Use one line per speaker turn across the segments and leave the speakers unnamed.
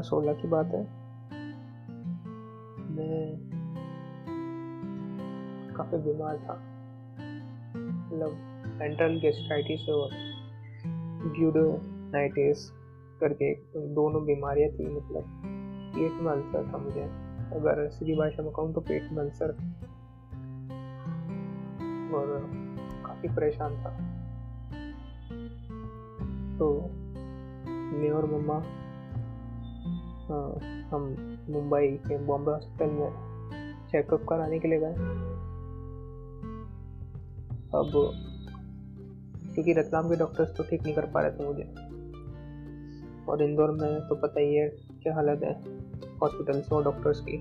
2016 की बात है। मैं काफ़ी बीमार था। मतलब एंट्रल गेस्ट्राइटिस और ब्यूडोनाइटिस करके दोनों बीमारियाँ थी मतलब पेट में अल्सर था मुझे। अगर सीधी भाषा में कहूँ तो पेट में अल्सर और काफ़ी परेशान था। तो मैं और मम्मा हम मुंबई के बॉम्बे हॉस्पिटल में चेकअप कराने के लिए गए। अब क्योंकि रतलाम के डॉक्टर्स तो ठीक नहीं कर पा रहे थे मुझे। और इंदौर में तो पता ही है क्या हालत है। हॉस्पिटल्स और डॉक्टर्स की।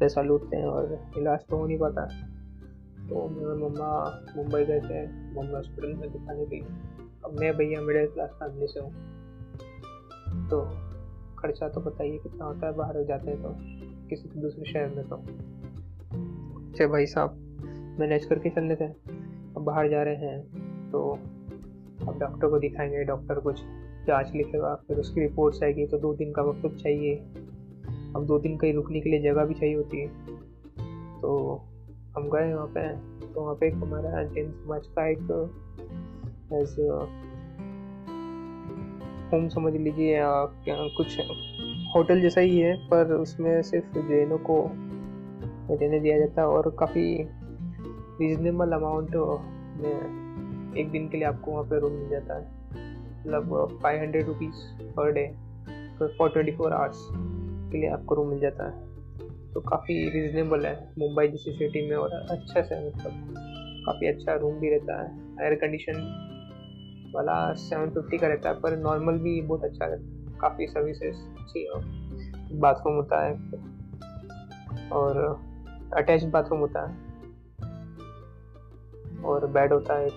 पैसा लूटते हैं और इलाज तो हो नहीं पाता। तो मैं और मम्मा मुंबई गए थे बॉम्बे हॉस्पिटल में दिखाने के लिए। अब मैं भैया मिडिल क्लास फैमिली से हूँ। तो खर्चा तो बताइए कितना होता है, बाहर जाते हैं तो किसी तो दूसरे शहर में तो। अच्छा भाई साहब, मैनेज करके चल लेते हैं। अब बाहर जा रहे हैं तो अब डॉक्टर को दिखाएँगे, डॉक्टर कुछ जाँच लिखेगा, फिर उसकी रिपोर्ट्स आएगी तो दो दिन का वक्त चाहिए। अब दो दिन कहीं रुकने के लिए जगह भी चाहिए होती है। तो हम गए वहाँ पे तो वहाँ पे एक हमारा जैन समाज का एक एज होम समझ लीजिए, या कुछ होटल जैसा ही है, पर उसमें सिर्फ़ जैनों को रहने दिया जाता है और काफ़ी रीजनेबल अमाउंट में एक दिन के लिए आपको वहाँ पे रूम मिल जाता है। मतलब five hundred rupees per day for twenty four hours के लिए आपको रूम मिल जाता है। तो काफ़ी रिजनेबल है मुंबई जैसी सिटी में और अच्छा से मतलब काफ़ी अच्छा रूम भी रहता है। एयर कंडीशन वाला सेवन फिफ्टी का रहता है पर नॉर्मल भी बहुत अच्छा रहता है। काफ़ी सर्विसेज़ अच्छी है बाथरूम होता है। और अटैच बाथरूम होता है। और बेड होता है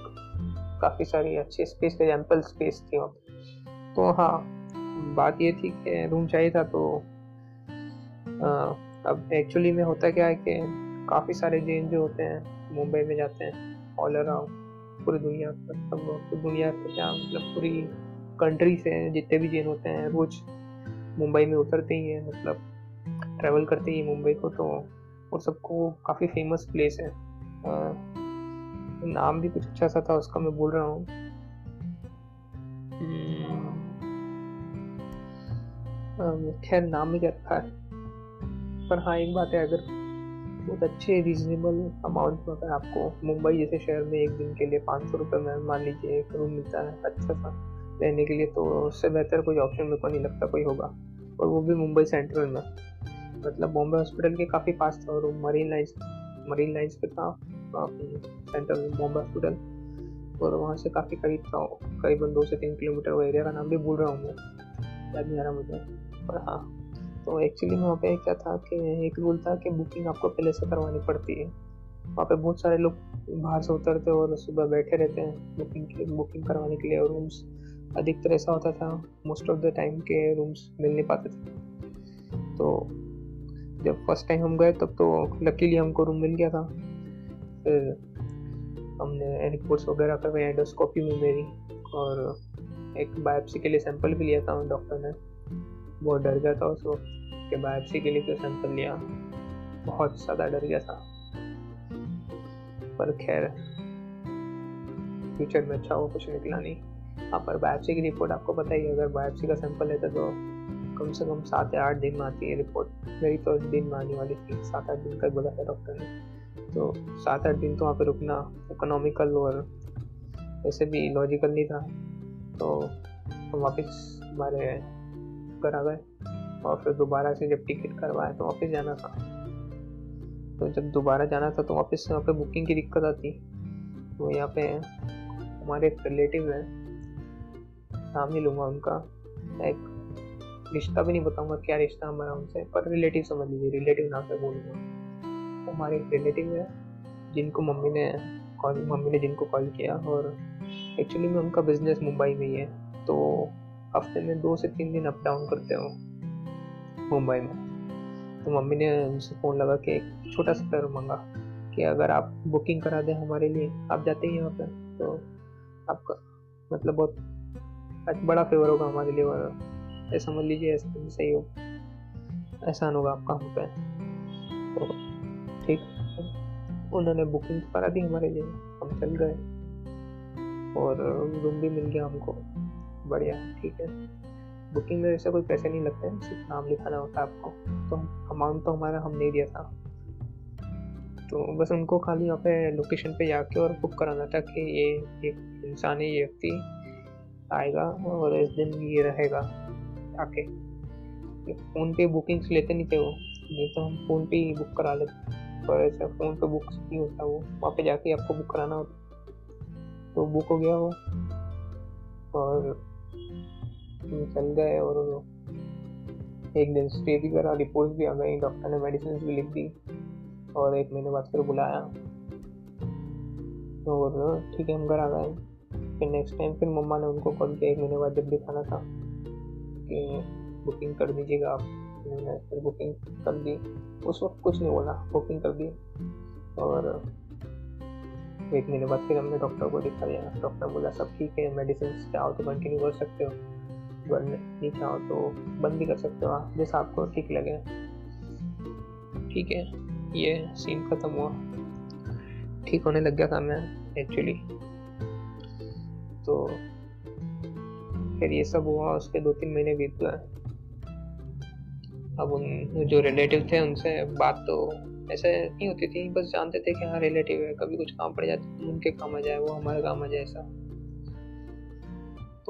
काफ़ी सारी अच्छी स्पेस थी एम्पल स्पेस थी वहाँ तो हाँ बात ये थी कि रूम चाहिए था तो आ, अब एक्चुअली में होता क्या है कि काफ़ी सारे जैन जो होते हैं मुंबई में जाते हैं ऑल अराउंड पूरी दुनिया पूरी दुनिया से क्या मतलब पूरी कंट्री से जितने भी जैन होते हैं रोज मुंबई में उतरते ही हैं मतलब ट्रैवल करते ही मुंबई को तो और सबको काफ़ी फ़ेमस प्लेस है। आ, नाम भी कुछ अच्छा सा था उसका मैं बोल रहा हूँ। हम्म, खैर नाम ही क्या रखा है। पर हाँ एक बात है अगर बहुत अच्छे रीजनेबल अमाउंट में अगर आपको मुंबई जैसे शहर में एक दिन के लिए पाँच सौ रुपये में मान लीजिए एक रूम मिलता है अच्छा सा रहने के लिए तो उससे बेहतर कोई ऑप्शन मेरे को नहीं लगता कोई होगा। और वो भी मुंबई सेंट्रल में। मतलब बॉम्बे हॉस्पिटल के काफ़ी पास था और मरीन लाइन्स मरीन लाइन्स पे था सेंट्रल बॉम्बे हॉस्पिटल और वहाँ से काफ़ी करीब था, करीबन दो से तीन किलोमीटर वो एरिया का नाम भी भूल रहा हूँ मैं। याद नहीं आ रहा मुझे। पर हाँ। तो एक्चुअली में वहाँ पे क्या था कि एक रूल था कि बुकिंग आपको पहले से करवानी पड़ती है। वहाँ पे बहुत सारे लोग बाहर से उतरते और सुबह बैठे रहते हैं बुकिंग के बुकिंग करवाने के लिए और रूम्स अधिकतर ऐसा होता था मोस्ट ऑफ़ द टाइम के रूम्स मिल नहीं पाते थे। तो जब फ़र्स्ट टाइम हम गए तब तो लकीली हमको रूम मिल गया था। फिर हमने रिपोर्ट्स वगैरह करवाई एंडोस्कोपी में मेरी और एक बायोप्सी के लिए सैंपल भी लिया था डॉक्टर ने। बहुत डर गया था उस वक्त, कि बायोप्सी के लिए फिर सैंपल लिया। बहुत ज़्यादा डर गया था। पर खैर फ्यूचर में अच्छा हो, कुछ निकला नहीं। हाँ पर बायोप्सी की रिपोर्ट आपको पता ही अगर बायोप्सी का सैंपल लेते तो कम से कम सात या आठ दिन में आती है रिपोर्ट मेरी तो दिन में आने वाली थी, सात आठ दिन का बोला था डॉक्टर ने। तो सात आठ दिन तो वहाँ पर रुकना इकोनॉमिकल और ऐसे भी लॉजिकल नहीं था। तो हम वापस हमारे घर आ गए। और फिर दोबारा से जब टिकट करवाया तो वापस जाना था। तो जब दोबारा जाना था तो वापस वहाँ पे बुकिंग की दिक्कत आती। तो यहाँ पे हमारे एक रिलेटिव है। नाम नहीं लूँगा उनका। एक रिश्ता भी नहीं बताऊँगा क्या रिश्ता हमारा उनसे, पर रिलेटिव समझ लीजिए रिलेटिव नाम से बोलूँगा। तो हमारे एक रिलेटिव है, जिनको मम्मी ने कॉल मम्मी ने जिनको कॉल किया। और एक्चुअली में उनका बिज़नेस मुंबई में ही है। तो हफ़्ते में दो से तीन दिन अप डाउन करते हो मुंबई में। तो मम्मी ने उनसे फ़ोन लगा के एक छोटा सा फेवर मांगा कि अगर आप बुकिंग करा दें हमारे लिए, आप जाते ही यहाँ पर तो आपका मतलब बहुत बड़ा फेवर होगा हमारे लिए और ऐसा समझ लीजिए ऐसा सही हो एहसान होगा आपका हम पे। तो ठीक, उन्होंने बुकिंग करा दी हमारे लिए, हम चल गए और रूम भी मिल गया हमको। बढ़िया, ठीक है। बुकिंग में वैसे कोई पैसे नहीं लगते हैं, सिर्फ़ नाम लिखाना होता है आपको। तो अमाउंट तो हमारा हम नहीं दिया था। तो बस उनको खाली यहाँ पे लोकेशन पे जाके और बुक कराना था कि ये एक इंसान ये व्यक्ति आएगा और इस दिन ये रहेगा आके। फ़ोन पे बुकिंग्स लेते नहीं थे वो, नहीं तो हम फ़ोन पे ही बुक करा लेते। पर ऐसा फ़ोन पे बुक नहीं होता वो, वहाँ पे जाके आपको बुक कराना होता। तो बुक हो गया वो। और चल गए और एक दिन स्टे भी करा रिपोर्ट भी आ गई डॉक्टर ने मेडिसिन भी लिख दी और एक महीने बाद फिर बुलाया। और ठीक है, हम घर आ गए। फिर नेक्स्ट टाइम फिर मम्मा ने उनको कॉल किया, एक महीने बाद जब दिखाना था कि बुकिंग कर दीजिएगा आप। उन्होंने फिर बुकिंग कर दी। उस वक्त कुछ नहीं बोला बुकिंग कर दी। और एक महीने बाद फिर हमने डॉक्टर को दिखा दिया डॉक्टर बोला, सब ठीक है मेडिसिन चाहो तो कंटिन्यू कर सकते हो। बंद नहीं चाहो तो बंद भी कर सकते हो आप, जैसा आपको ठीक लगे। ठीक है, ये सीन ख़त्म हुआ। ठीक होने लग गया था मैं एक्चुअली तो फिर ये सब हुआ, उसके दो तीन महीने बीत गए। अब उन जो रिलेटिव थे, उनसे बात तो ऐसे नहीं होती थी, बस जानते थे कि हाँ रिलेटिव है, कभी कुछ काम पड़ जाता उनके काम आ जाए, वो हमारे काम आ जाए, ऐसा।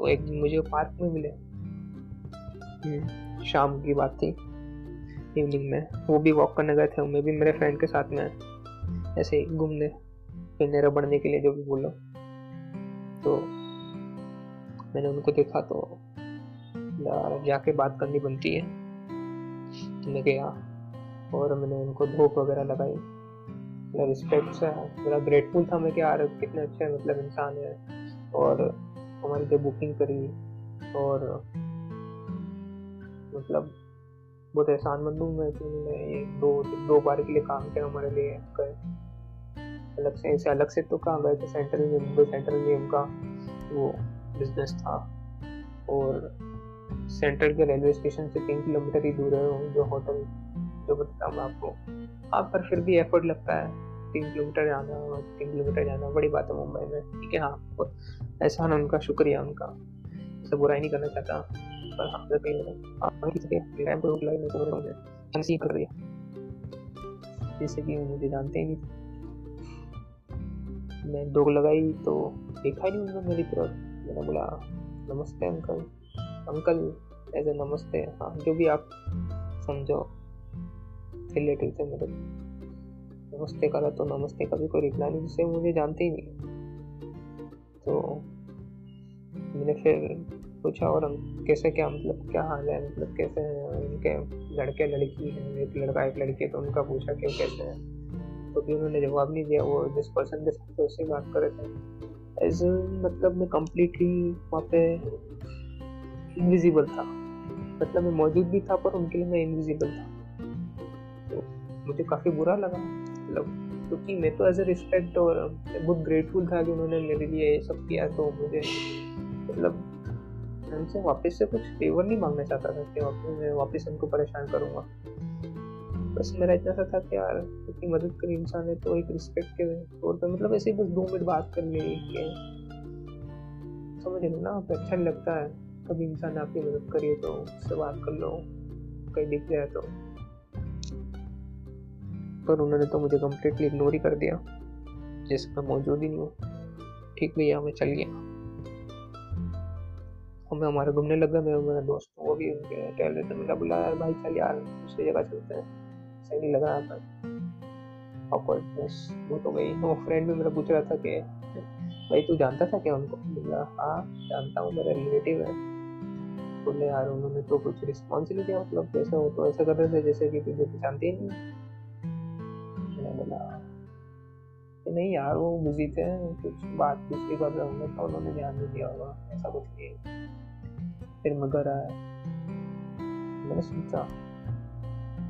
तो एक दिन मुझे पार्क में मिले। हम्म, शाम की बात थी। इवनिंग में। वो भी वॉक करने गए थे। मैं भी मेरे फ्रेंड के साथ में ऐसे ही घूमने फिरने रबड़ने के लिए जो भी बोलो। तो मैंने उनको देखा तो यार जाके बात करनी बनती है। तो मैं गया और मैंने उनको धूप वगैरह लगाई। रिस्पेक्ट से मेरा ग्रेटफुल था मैं कि यार कितने अच्छे मतलब इंसान है। और हमारी जो बुकिंग करी और मतलब बहुत एहसान मंद हूँ मैं कि ये दो दो बार के लिए काम किया हमारे लिए गए अलग से ऐसे अलग से तो कहाँ गए थे सेंट्रल में मुंबई सेंट्रल में उनका वो बिज़नेस था। और सेंट्रल के रेलवे स्टेशन से तीन किलोमीटर ही दूर है, जो होटल जो बताता मैं आपको। आप पर फिर भी एफर्ट लगता है। तीन किलोमीटर जाना, तीन किलोमीटर जाना, बड़ी बात है मुंबई में। ठीक है हाँ एहसान उनका, शुक्रिया उनका। सब बुराई नहीं करना चाहता। पर हाँ अगर कहीं लगा आप वहीं से टाइम पर लगे मेरे को हँसी कर रही है। जैसे कि मुझे जानते ही नहीं मैं दो लगाई तो देखा ही नहीं उन्होंने मेरी तरफ़। मैंने बोला, नमस्ते अंकल अंकल एज ए नमस्ते। हाँ जो भी आप समझो रिलेटिव थे मेरे नमस्ते करा तो नमस्ते का भी कोई रिप्लाई नहीं जिससे मुझे जानते ही नहीं। तो मैंने फिर पूछा, और कैसे, क्या मतलब क्या हाल है? मतलब कैसे हैं? उनके लड़के लड़की हैं, एक लड़का, एक लड़की है। तो उनका पूछा कि कैसे हैं? तो भी उन्होंने जवाब नहीं दिया। वो जिस पर्सन के साथ उससे बात कर रहे थे। एज मतलब मैं कम्प्लीटली वहाँ पे इनविजिबल था। मतलब मैं मौजूद भी था, पर उनके लिए मैं इनविजिबल था। तो मुझे काफ़ी बुरा लगा। मतलब क्योंकि मैं तो एज ए रिस्पेक्ट और बहुत ग्रेटफुल था कि उन्होंने मेरे लिए ये सब किया तो मुझे मतलब उनसे वापस से कुछ फेवर नहीं मांगना चाहता था कि वापस, मैं वापस उनको परेशान करूँगा। बस मेरा इतना सा था कि यार इतनी मदद करी इंसान है तो एक रिस्पेक्ट के तौर पर मतलब ऐसे ही बस दो मिनट बात कर ली, कि समझ लो ना आप अच्छा लगता है, कभी इंसान आपकी मदद करिए तो उससे बात कर लो, कहीं दिख जाए तो। पर उन्होंने तो मुझे कम्प्लीटली इग्नोर ही कर दिया। जैसे मैं मौजूद ही नहीं हूँ। ठीक भैया, मैं चल गया। हम हमारे घूमने लग गए मैं मेरा दोस्त, वो भी उनके टहल रहे मैंने बोला यार भाई, चल यार, दूसरी जगह चलते हैं। सही नहीं लग रहा था ऑकवर्डनेस वो तो गई वो फ्रेंड भी मेरा पूछ रहा था कि, भाई, तू जानता था क्या उनको? बोला हाँ जानता हूँ। मेरा रिलेटिव है। बोले, यार, उन्होंने तो कुछ रिस्पॉन्स नहीं दिया। मतलब कैसे हो तो ऐसा कर रहे थे, जैसे कि तुझे जानते ही नहीं नहीं यार, वो बिज़ी थे, कुछ बात दूसरी कर रहे होंगे तो उन्होंने ध्यान नहीं दिया होगा, ऐसा कुछ नहीं फिर मैं घर आया। मैंने सोचा,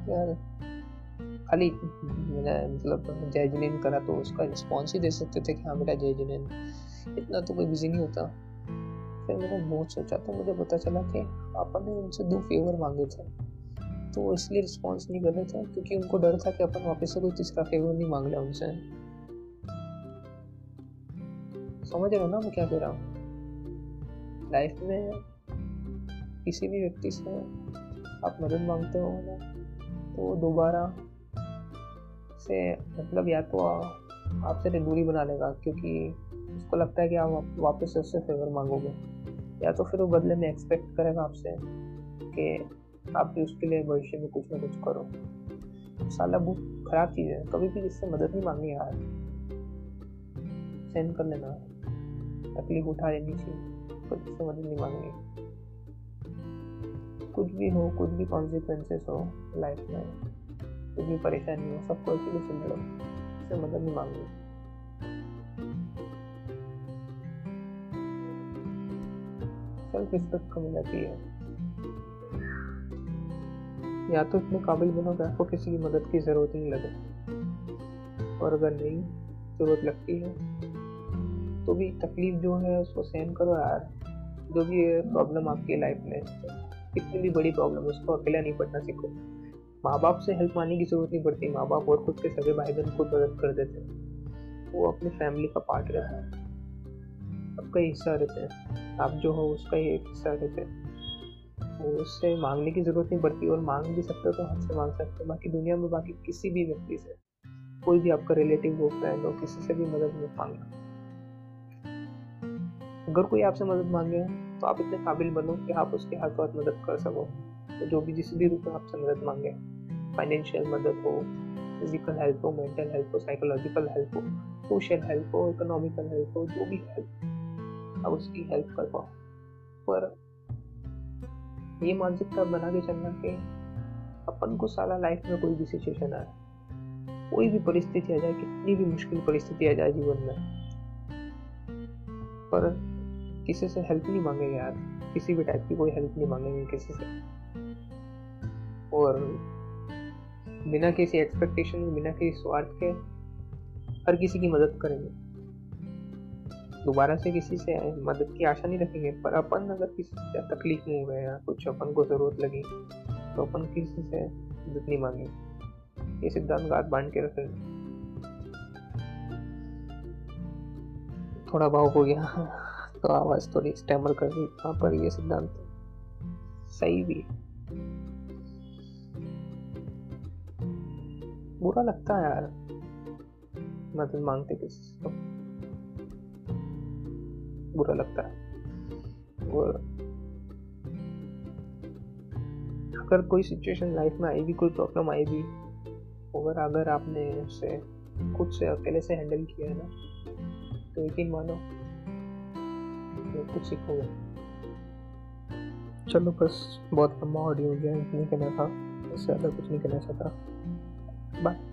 यार, खाली मैंने मतलब जय जुनेन करा तो उसका रिस्पॉन्स ही दे सकते थे कि हाँ बेटा जय जुनेन इतना तो कोई बिज़ी नहीं होता। फिर मैंने बहुत सोचा तो मुझे पता चला कि अपन ने उनसे दो फेवर मांगे थे। तो इसलिए रिस्पॉन्स नहीं कर रहे थे, क्योंकि उनको डर था कि अपन वापस से कोई तीसरा फेवर नहीं मांग लिया उनसे। समझ रहे हो ना मैं क्या कह रहा हूँ? लाइफ में, किसी भी व्यक्ति से आप मदद मांगते हो ना तो दोबारा से मतलब या तो आपसे दूरी बना लेगा, क्योंकि उसको लगता है कि आप वापस उससे फेवर मांगोगे। या तो फिर वो बदले में एक्सपेक्ट करेगा आपसे कि आप भी उसके लिए भविष्य में कुछ ना कुछ करो। साला बहुत खराब चीज़ है, कभी भी जिससे मदद नहीं मांगनी यार। सेंड कर लेना। तकलीफ़ उठा लेनी चाहिए। पर जिससे मदद नहीं मांगनी कुछ भी हो, कुछ भी कॉन्सिक्वेंसेस हो लाइफ में, कुछ भी परेशानी हो सबको अकेले सुन लो इससे मदद नहीं मांगनी सेल्फ रिस्पेक्ट कमी जाती है। या तो इतने काबिल बनो कि आपको किसी की मदद की ज़रूरत नहीं लगे। और अगर नहीं, ज़रूरत लगती है तो भी तकलीफ़ जो है, उसको सहन करो यार। जो भी प्रॉब्लम आपकी लाइफ में कितनी भी बड़ी प्रॉब्लम है, उसको अकेला नहीं पढ़ना सीखो। माँ बाप से हेल्प मांगने की ज़रूरत नहीं पड़ती। माँ बाप और खुद के सगे भाई बहन खुद मदद कर देते हैं। वो अपनी फैमिली का पार्ट रहता है। आपका हिस्सा रहते हैं। आप जो हो, उसका ही एक हिस्सा रहते हैं। उससे मांगने की ज़रूरत नहीं पड़ती और मांग भी सकते हो तो हाथ से मांग सकते हो। बाकी दुनिया में बाकी किसी भी व्यक्ति से कोई भी आपका रिलेटिव हो फ्रेंड हो, किसी से भी मदद नहीं मांगना। अगर कोई आपसे मदद मांगे तो आप इतने काबिल बनो कि आप उसके हाथों हाथ मदद कर सको। तो जो भी जिस भी रूप में आपसे मदद मांगे फाइनेंशियल मदद हो फ़िज़िकल हेल्प हो मेंटल हेल्प हो साइकोलॉजिकल हेल्प हो सोशल हेल्प हो इकोनॉमिकल हेल्प हो, जो भी हेल्प आप उसकी हेल्प कर पाओ। पर ये मानसिकता बना के चलना कि अपन को साला लाइफ में कोई भी सिचुएशन आए, कोई भी परिस्थिति आ जाए, कितनी भी मुश्किल परिस्थिति आ जाए जीवन में। पर किसी से हेल्प नहीं मांगेंगे यार। किसी भी टाइप की कोई हेल्प नहीं मांगेंगे किसी से। और बिना किसी एक्सपेक्टेशन बिना किसी स्वार्थ के हर किसी की मदद करेंगे। दोबारा से किसी से मदद की आशा नहीं रखेंगे, पर अपन अगर किसी से तकलीफ़ में हो गए या कुछ अपन को ज़रूरत लगी तो अपन किसी से मदद नहीं मांगे ये सिद्धांत गात बाँध के रखेंगे थोड़ा भाव हो गया। तो आवाज़ थोड़ी स्टैमर कर दी वहाँ पर ये सिद्धांत? सही भी बुरा लगता है यार। मदद मांगते किसी को बुरा लगता है। और अगर कोई सिचुएशन लाइफ में आई भी कोई प्रॉब्लम आई भी अगर अगर आपने उसे खुद से अकेले से हैंडल किया है ना तो यकीन मानो तो कुछ सीखोगे चलो बस, बहुत लंबा ऑडियो हो गया इतनी कहना था। इससे ज़्यादा कुछ नहीं कहना चाहता। बाय